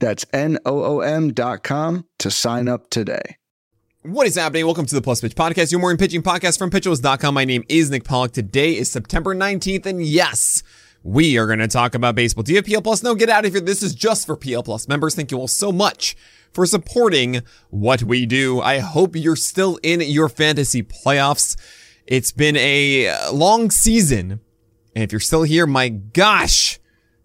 That's N-O-O-M dot com to sign up today. What is happening? Welcome to the Plus Pitch Podcast, your morning pitching podcast from pitcherlist.com. My name is Nick Pollack. Today is September 19th, and yes, we are going to talk about baseball. Do you have PL Plus? No, get out of here. This is just for PL Plus members. Thank you all so much for supporting what we do. I hope you're still in your fantasy playoffs. It's been a long season. And if you're still here, my gosh,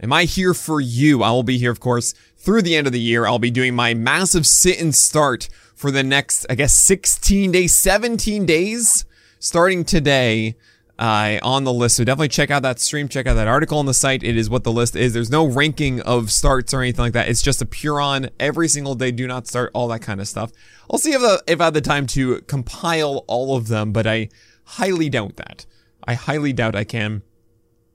am I here for you? I will be here, of course, through the end of the year. I'll be doing my massive sit and start for the next, I guess, 16 days, 17 days, starting today. Uh, on the list. So definitely check out that stream, check out that article on the site. It is what the list is. There's no ranking of starts or anything like that. It's just a pure on every single day. Do not start all that kind of stuff. I'll see if, the, if I have the time to compile all of them, but I highly doubt that. I highly doubt I can.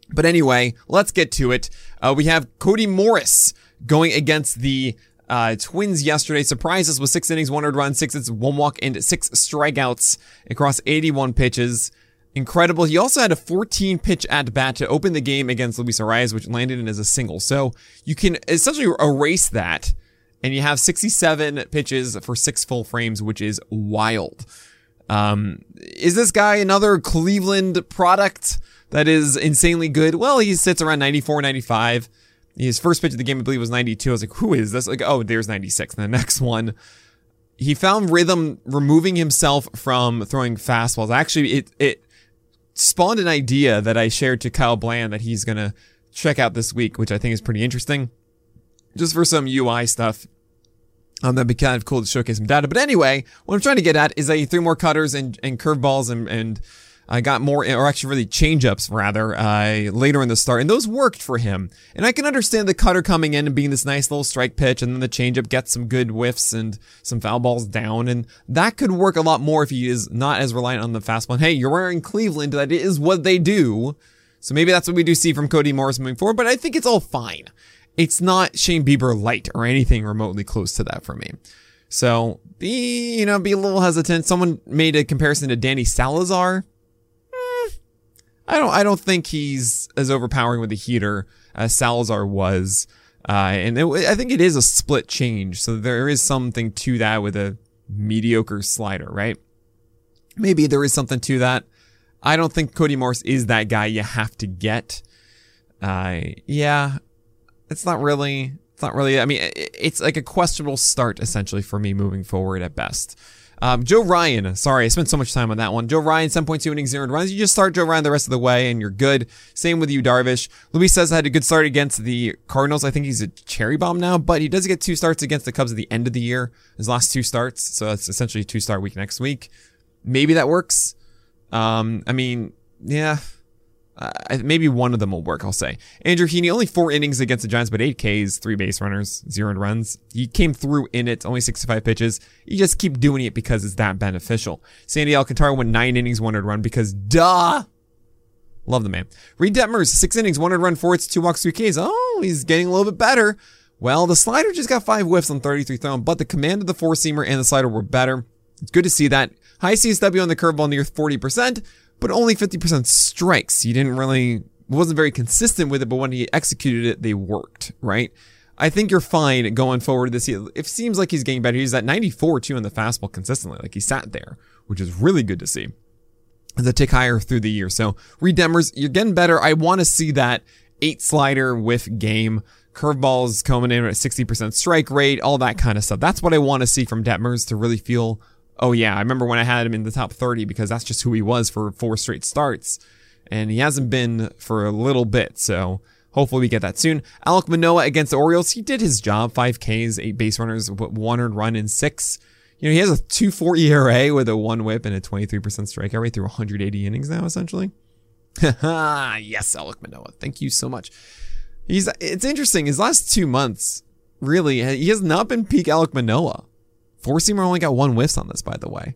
But anyway, let's get to it. Uh, we have Cody Morris going against the uh, Twins yesterday surprised us with six innings, one earned run, six hits, one walk, and six strikeouts across 81 pitches. Incredible. He also had a 14 pitch at bat to open the game against Luis Arraez, which landed in as a single. So you can essentially erase that, and you have 67 pitches for six full frames, which is wild. Um, is this guy another Cleveland product that is insanely good? Well, he sits around 94, 95. His first pitch of the game, I believe, was 92. I was like, who is this? Like, oh, there's 96. And the next one, he found rhythm removing himself from throwing fastballs. Actually, it, it spawned an idea that I shared to Kyle Bland that he's going to check out this week, which I think is pretty interesting. Just for some UI stuff. Um, that'd be kind of cool to showcase some data. But anyway, what I'm trying to get at is that he threw more cutters and, and curveballs and, and I got more, or actually really change-ups rather, uh, later in the start, and those worked for him. And I can understand the cutter coming in and being this nice little strike pitch, and then the change-up gets some good whiffs and some foul balls down, and that could work a lot more if he is not as reliant on the fastball. And hey, you're wearing Cleveland, that is what they do. So maybe that's what we do see from Cody Morris moving forward, but I think it's all fine. It's not Shane Bieber light or anything remotely close to that for me. So be, you know, be a little hesitant. Someone made a comparison to Danny Salazar I don't I don't think he's as overpowering with the heater as Salazar was. Uh, and it, I think it is a split change, so there is something to that with a mediocre slider, right? Maybe there is something to that. I don't think Cody Morris is that guy you have to get. Uh, yeah, it's not really. It's not really. I mean, it's like a questionable start essentially for me moving forward at best. Um, Joe Ryan, sorry, I spent so much time on that one. Joe Ryan, 7.2 innings, zero runs. You just start Joe Ryan the rest of the way and you're good. Same with Yu Darvish. Luis Cessa had a good start against the Cardinals. I think he's a cherry bomb now, but he does get two starts against the Cubs at the end of the year. His last two starts. So it's essentially two star week next week. Maybe that works. Um, I mean, yeah, uh, maybe one of them will work, I'll say. Andrew Heaney, only four innings against the Giants, but eight Ks, three base runners, zero runs. He came through in it, only 65 pitches. You just keep doing it because it's that beneficial. Sandy Alcantara went nine innings, one run because duh. Love the man. Reid Detmers, six innings, one run, four hits, two walks, three Ks. Oh, he's getting a little bit better. Well, the slider just got five whiffs on 33 thrown, but the command of the four seamer and the slider were better. It's good to see that. High CSW on the curveball near 40% but only 50% strikes. He didn't really, wasn't very consistent with it, but when he executed it, they worked, right? I think you're fine going forward this year. It seems like he's getting better. He's at 94 too in the fastball consistently. Like he sat there, which is really good to see. The tick higher through the year. So Reid Detmers, you're getting better. I want to see that eight slider whiff game. Curveballs coming in at 60% strike rate, all that kind of stuff. That's what I want to see from Detmers to really feel oh yeah, I remember when I had him in the top 30 because that's just who he was for four straight starts. And he hasn't been for a little bit, so hopefully we get that soon. Alek Manoah against the Orioles, he did his job. Five Ks, eight base runners, one earned run in six. You know, he has a 2.4 ERA with a one whip and a 23% strikeout rate through 180 innings now, essentially. yes, Alek Manoah. Thank you so much. He's, it's interesting. His last two months, really, he has not been peak Alek Manoah Four seamer only got one whiffs on this, by the way.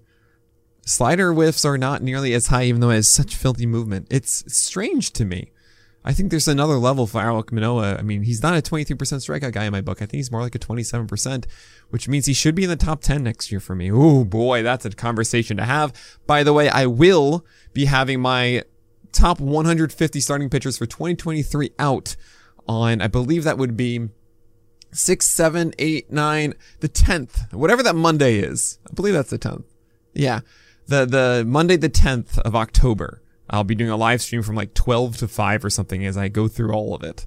Slider whiffs are not nearly as high, even though it has such filthy movement. It's strange to me. I think there's another level for Alek Manoah. I mean, he's not a 23% strikeout guy in my book. I think he's more like a 27%, which means he should be in the top 10 next year for me. Oh boy, that's a conversation to have. By the way, I will be having my top 150 starting pitchers for 2023 out on, I believe that would be six, seven, eight, nine, the 10th, whatever that Monday is. I believe that's the 10th. Yeah. The, the Monday, the 10th of October. I'll be doing a live stream from like 12 to 5 or something as I go through all of it.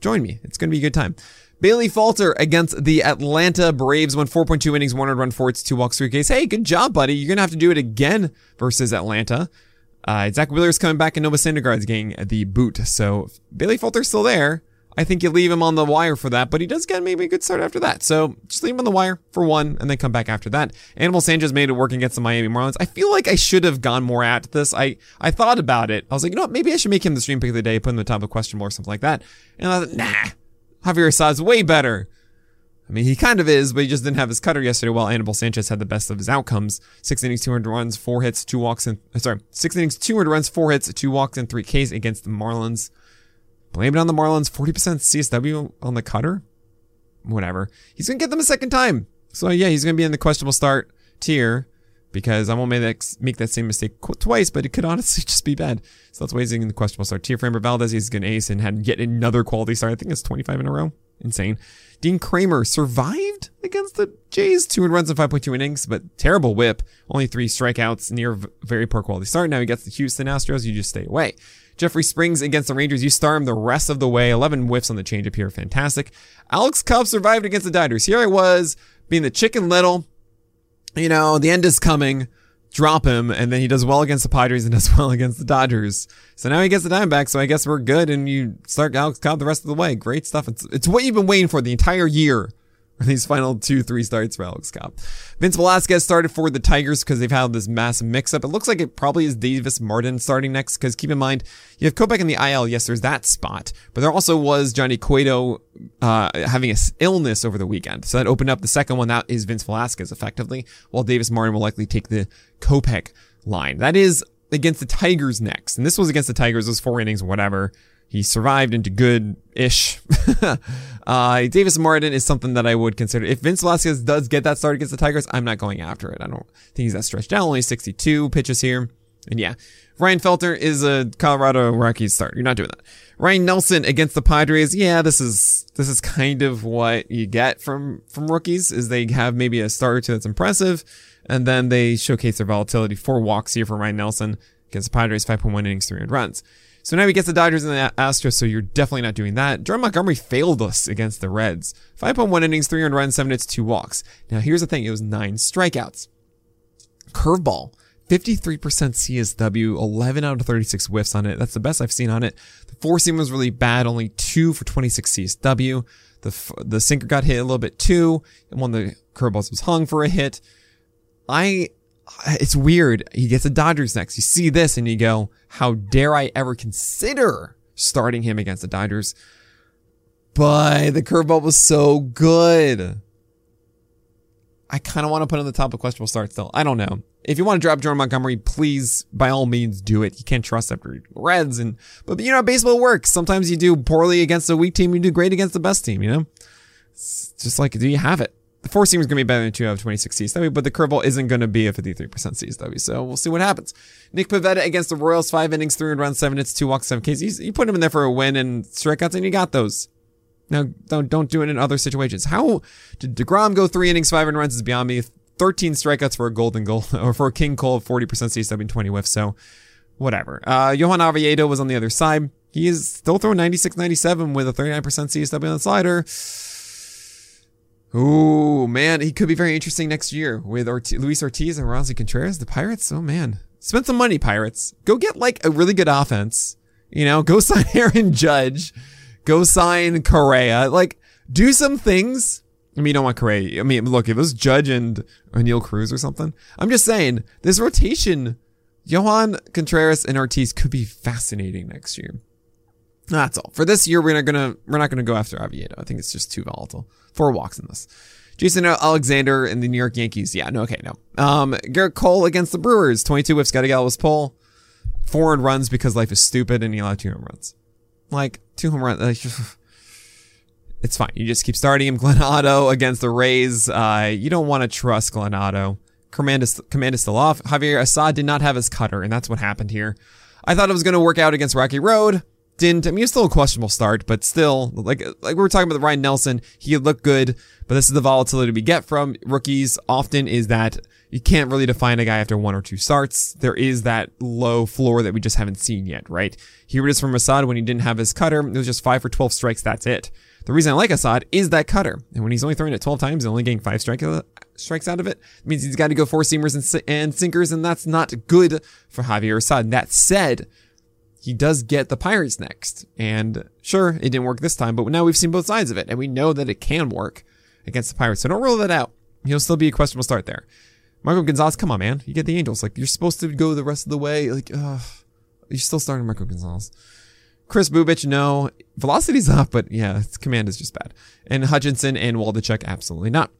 Join me. It's to be a good time. Bailey Falter against the Atlanta Braves won 4.2 innings, one run for its two walks, three Ks. Hey, good job, buddy. You're to have to do it again versus Atlanta. Uh, Zack Wheeler's coming back and Noah Syndergaard's getting the boot. So Bailey Falter's still there. I think you leave him on the wire for that, but he does get maybe a good start after that. So just leave him on the wire for one and then come back after that. Anibal Sanchez made it work against the Miami Marlins. I feel like I should have gone more at this. I, I thought about it. I was like, you know what? Maybe I should make him the stream pick of the day, put him at the top of question or something like that. And I thought, nah, Javier Assad's way better. I mean, he kind of is, but he just didn't have his cutter yesterday while Anibal Sanchez had the best of his outcomes. Six innings, 200 runs, four hits, two walks, and, uh, sorry, six innings, 200 runs, four hits, two walks, and three Ks against the Marlins. Blame it on the Marlins. 40% CSW on the cutter? Whatever. He's going to get them a second time. So yeah, he's going to be in the questionable start tier because I won't make that, make that same mistake twice, but it could honestly just be bad. So that's why he's in the questionable start tier. Framber Valdez, he's going to ace and had yet another quality start. I think it's 25 in a row. Insane. Dean Kremer survived against the Jays, 200 runs in 5.2 innings, but terrible whip. Only three strikeouts, near very poor quality start. Now he gets the Houston Astros. You just stay away. Jeffrey Springs against the Rangers. You star him the rest of the way. 11 whiffs on the changeup here. Fantastic. Alex Cobb survived against the Dodgers. Here I was being the chicken little. You know, the end is coming. Drop him, and then he does well against the Padres and does well against the Dodgers. So now he gets the Diamondbacks, so I guess we're good, and you start Alex Cobb the rest of the way. Great stuff. It's, it's what you've been waiting for the entire year these final two, three starts for Alex Cobb. Vince Velasquez started for the Tigers because they've had this massive mix up. It looks like it probably is Davis Martin starting next because keep in mind, you have Kopech in the IL. Yes, there's that spot, but there also was Johnny Cueto, uh, having a illness over the weekend. So that opened up the second one. That is Vince Velasquez effectively, while Davis Martin will likely take the Kopech line. That is against the Tigers next. And this was against the Tigers, those four innings, whatever he survived into good-ish. uh, Davis Martin is something that I would consider. If Vince Velasquez does get that start against the Tigers, I'm not going after it. I don't think he's that stretched out. Only 62 pitches here. And yeah, Ryan Feltner is a Colorado Rockies start. You're not doing that. Ryan Nelson against the Padres. Yeah, this is, this is kind of what you get from, from rookies is they have maybe a start or two that's impressive. And then they showcase their volatility. Four walks here for Ryan Nelson against the Padres, 5.1 innings, 300 runs. So now he gets the Dodgers and the Astros, so you're definitely not doing that. Jordan Montgomery failed us against the Reds. 5.1 innings, 300 runs, 7 hits, 2 walks. Now here's the thing, it was 9 strikeouts. Curveball. 53% CSW, 11 out of 36 whiffs on it. That's the best I've seen on it. The four seam was really bad, only 2 for 26 CSW. The, the sinker got hit a little bit too, and one of the curveballs was hung for a hit. I it's weird. He gets the Dodgers next. You see this and you go, how dare I ever consider starting him against the Dodgers? But the curveball was so good. I kind of want to put on the top of questionable start still. I don't know. If you want to drop Jordan Montgomery, please, by all means, do it. You can't trust after Reds and, but you know, baseball works. Sometimes you do poorly against a weak team. You do great against the best team, you know? It's just like, do you have it? Four seam is going to be better than two out of 26 CSW, but the curveball isn't going to be a 53% CSW. So we'll see what happens. Nick Pivetta against the Royals, five innings, three and runs, seven hits, two walks, seven Ks. You, you put him in there for a win and strikeouts, and you got those. Now, don't, don't do it in other situations. How did DeGrom go three innings, five and runs is beyond me. 13 strikeouts for a golden goal, or for a King Cole, 40% CSW and 20 whiffs. So whatever. Uh, Johan Oviedo was on the other side. He is still throwing 96 97 with a 39% CSW on the slider. Oh man, he could be very interesting next year with Luis Ortiz and Roansy Contreras. The Pirates, oh man, spend some money, Pirates. Go get like a really good offense. You know, go sign Aaron Judge. Go sign Correa. Like, do some things. I mean, you don't want Correa. I mean, look, if it was Judge and Oneil Cruz or something, I'm just saying this rotation, Johan Contreras and Ortiz could be fascinating next year. That's all. For this year, we're not gonna we're not gonna go after Oviedo. I think it's just too volatile. Four walks in this. Jason Alexander and the New York Yankees. Yeah, no, okay, no. Um, Gerrit Cole against the Brewers. 22 whiffs, got to get pull. Four and runs because life is stupid and he allowed two home runs. Like, two home runs. Like, it's fine. You just keep starting him. Glenn Otto against the Rays. Uh, you don't want to trust Glenn Otto. Command is, command is still off. Javier Assad did not have his cutter, and that's what happened here. I thought it was going to work out against Rocky Road. Didn't. I mean, it's still a questionable start, but still, like like we were talking about Ryan Nelson, he looked good, but this is the volatility we get from rookies. Often is that you can't really define a guy after one or two starts. There is that low floor that we just haven't seen yet, right? Here it is from Assad when he didn't have his cutter. It was just five for 12 strikes. That's it. The reason I like Assad is that cutter. And when he's only throwing it 12 times and only getting five strike, uh, strikes out of it, it means he's got to go four seamers and, and sinkers, and that's not good for Javier Assad. That said, he does get the Pirates next. And sure, it didn't work this time, but now we've seen both sides of it, and we know that it can work against the Pirates. So don't rule that out. He'll still be a questionable start there. Marco Gonzalez, come on, man. You get the Angels. Like, you're supposed to go the rest of the way. Like, uh, you're still starting Marco Gonzalez. Kris Bubic, no. Velocity's up, but yeah, command is just bad. And Hutchison and Waldichuk, absolutely not.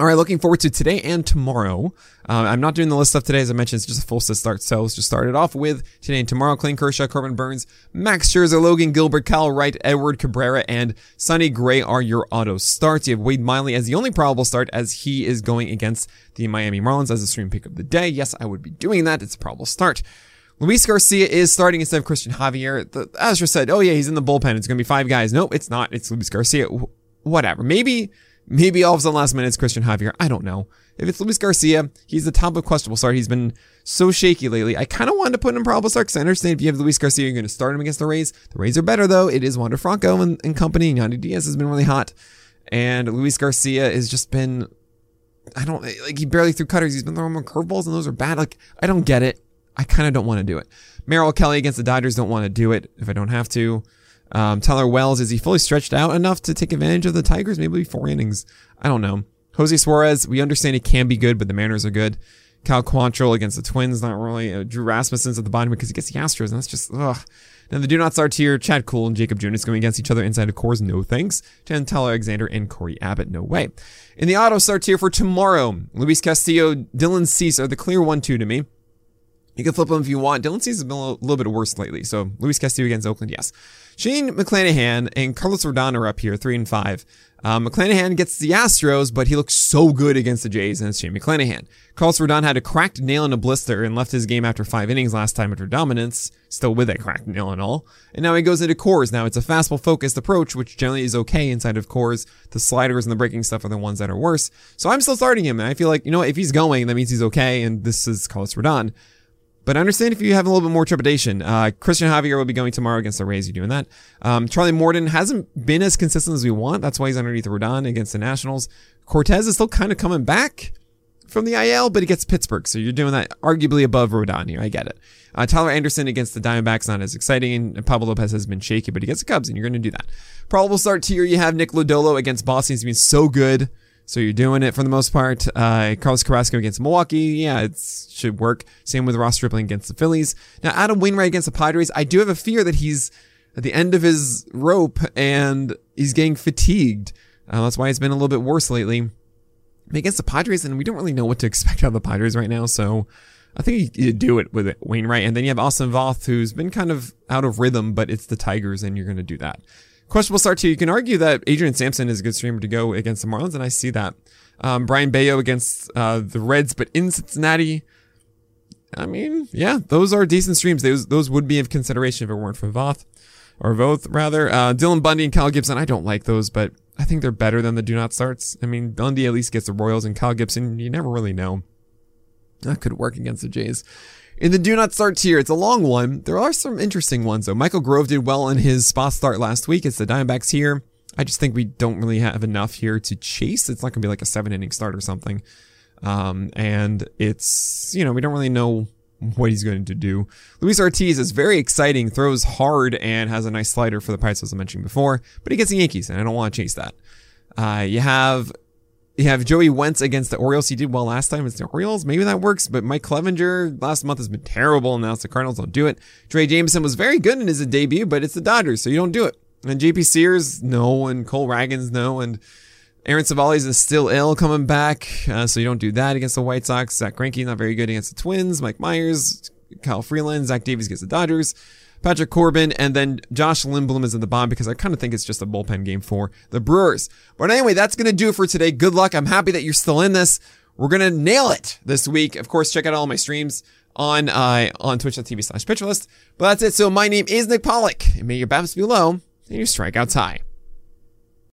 All right, looking forward to today and tomorrow. Uh, I'm not doing the list stuff today, as I mentioned. It's just a full set start. So let's just start it off with today and tomorrow. Clayton Kershaw, Corbin Burnes, Max Scherzer, Logan Gilbert, Kyle Wright, Edward Cabrera, and Sonny Gray are your auto starts. You have Wade Miley as the only probable start, as he is going against the Miami Marlins as a stream pick of the day. Yes, I would be doing that. It's a probable start. Luis Garcia is starting instead of Cristian Javier. The Astros said, "Oh yeah, he's in the bullpen. It's going to be five guys." No, it's not. It's Luis Garcia. Whatever. Maybe Maybe all of a sudden last minute it's Cristian Javier. I don't know. If it's Luis Garcia, he's the top of questionable start. He's been so shaky lately. I kind of wanted to put him in probable start because I understand if you have Luis Garcia, you're going to start him against the Rays. The Rays are better though. It is Wander Franco and, and company. Yandy Diaz has been really hot. And Luis Garcia has just been, I don't, like he barely threw cutters. He's been throwing more curveballs and those are bad. Like, I don't get it. I kind of don't want to do it. Merrill Kelly against the Dodgers don't want to do it if I don't have to. Um, Tyler Wells, is he fully stretched out enough to take advantage of the Tigers? Maybe four innings. I don't know. Jose Suarez, we understand he can be good, but the Mariners are good. Cal Quantrill against the Twins, not really. Uh, Drew Rasmussen's at the bottom because he gets the Astros, and that's just, ugh. Now, the do not start here, Chad Kuhl and Jakob Junis going against each other inside of Coors, no thanks. Chantel Alexander and Cory Abbott, no way. In the auto start here for tomorrow, Luis Castillo, Dylan Cease are the clear 1 2 to me. You can flip him if you want. Dylan Cease has been a little bit worse lately. So Luis Castillo against Oakland, yes. Shane McClanahan and Carlos Rodon are up here, three and five. Um, McClanahan gets the Astros, but he looks so good against the Jays, and it's Shane McClanahan. Carlos Rodon had a cracked nail in a blister and left his game after five innings last time after dominance, still with that cracked nail and all. And now he goes into Coors. Now it's a fastball focused approach, which generally is okay inside of Coors. The sliders and the breaking stuff are the ones that are worse. So I'm still starting him, and I feel like, you know, if he's going, that means he's okay, and this is Carlos Rodon. But I understand if you have a little bit more trepidation. Uh, Cristian Javier will be going tomorrow against the Rays. You're doing that? Um, Charlie Morton hasn't been as consistent as we want. That's why he's underneath Rodon against the Nationals. Cortes is still kind of coming back from the IL, but he gets Pittsburgh. So you're doing that arguably above Rodon here. I get it. Uh, Tyler Anderson against the Diamondbacks, not as exciting. And Pablo Lopez has been shaky, but he gets the Cubs, and you're going to do that. Probable start tier, you have Nick Lodolo against Boston. He's been so good. So you're doing it for the most part. Uh, Carlos Carrasco against Milwaukee, yeah, it should work. Same with Ross Stripling against the Phillies. Now Adam Wainwright against the Padres, I do have a fear that he's at the end of his rope and he's getting fatigued. Uh, that's why it's been a little bit worse lately. Against the Padres, and we don't really know what to expect out of the Padres right now, so I think you, do it with it, Wainwright. And then you have Austin Voth, who's been kind of out of rhythm, but it's the Tigers, and you're going to do that. Questionable start too. You can argue that Adrian Sampson is a good streamer to go against the Marlins, and I see that. Um, Brayan Bello against uh, the Reds, but in Cincinnati. I mean, yeah, those are decent streams. Those those would be of consideration if it weren't for Voth or Voth rather. Uh, Dylan Bundy and Kyle Gibson. I don't like those, but I think they're better than the do not starts. I mean, Bundy at least gets the Royals, and Kyle Gibson, you never really know. That could work against the Jays. In the do not start tier, it's a long one. There are some interesting ones though. Michael Grove did well in his spot start last week. It's the Diamondbacks here. I just think we don't really have enough here to chase. It's not going to be like a seven inning start or something. Um, and it's, you know, we don't really know what he's going to do. Luis Ortiz is very exciting, throws hard, and has a nice slider for the Pirates, as I mentioned before, but he gets the Yankees, and I don't want to chase that. Uh, you have you have Joey Wentz against the Orioles. He did well last time. It's the Orioles. Maybe that works. But Mike Clevinger last month has been terrible. And now it's the Cardinals. Don't do it. Drey Jameson was very good in his debut, but it's the Dodgers, so you don't do it. And JP Sears, no. And Cole Ragans, no. And Aaron Civale is still ill coming back, uh, so you don't do that against the White Sox. Zack Greinke not very good against the Twins. Mike Mayers, Kyle Freeland, Zach Davies against the Dodgers. Patrick Corbin, and then Josh Lindblom is in the bottom because I kind of think it's just a bullpen game for the Brewers. But anyway, that's going to do it for today. Good luck. I'm happy that you're still in this. We're going to nail it this week. Of course, check out all my streams on, uh, on twitch.tv slash pitcherlist. But that's it. So my name is Nick Pollack and may your bats be low and your strikeouts high.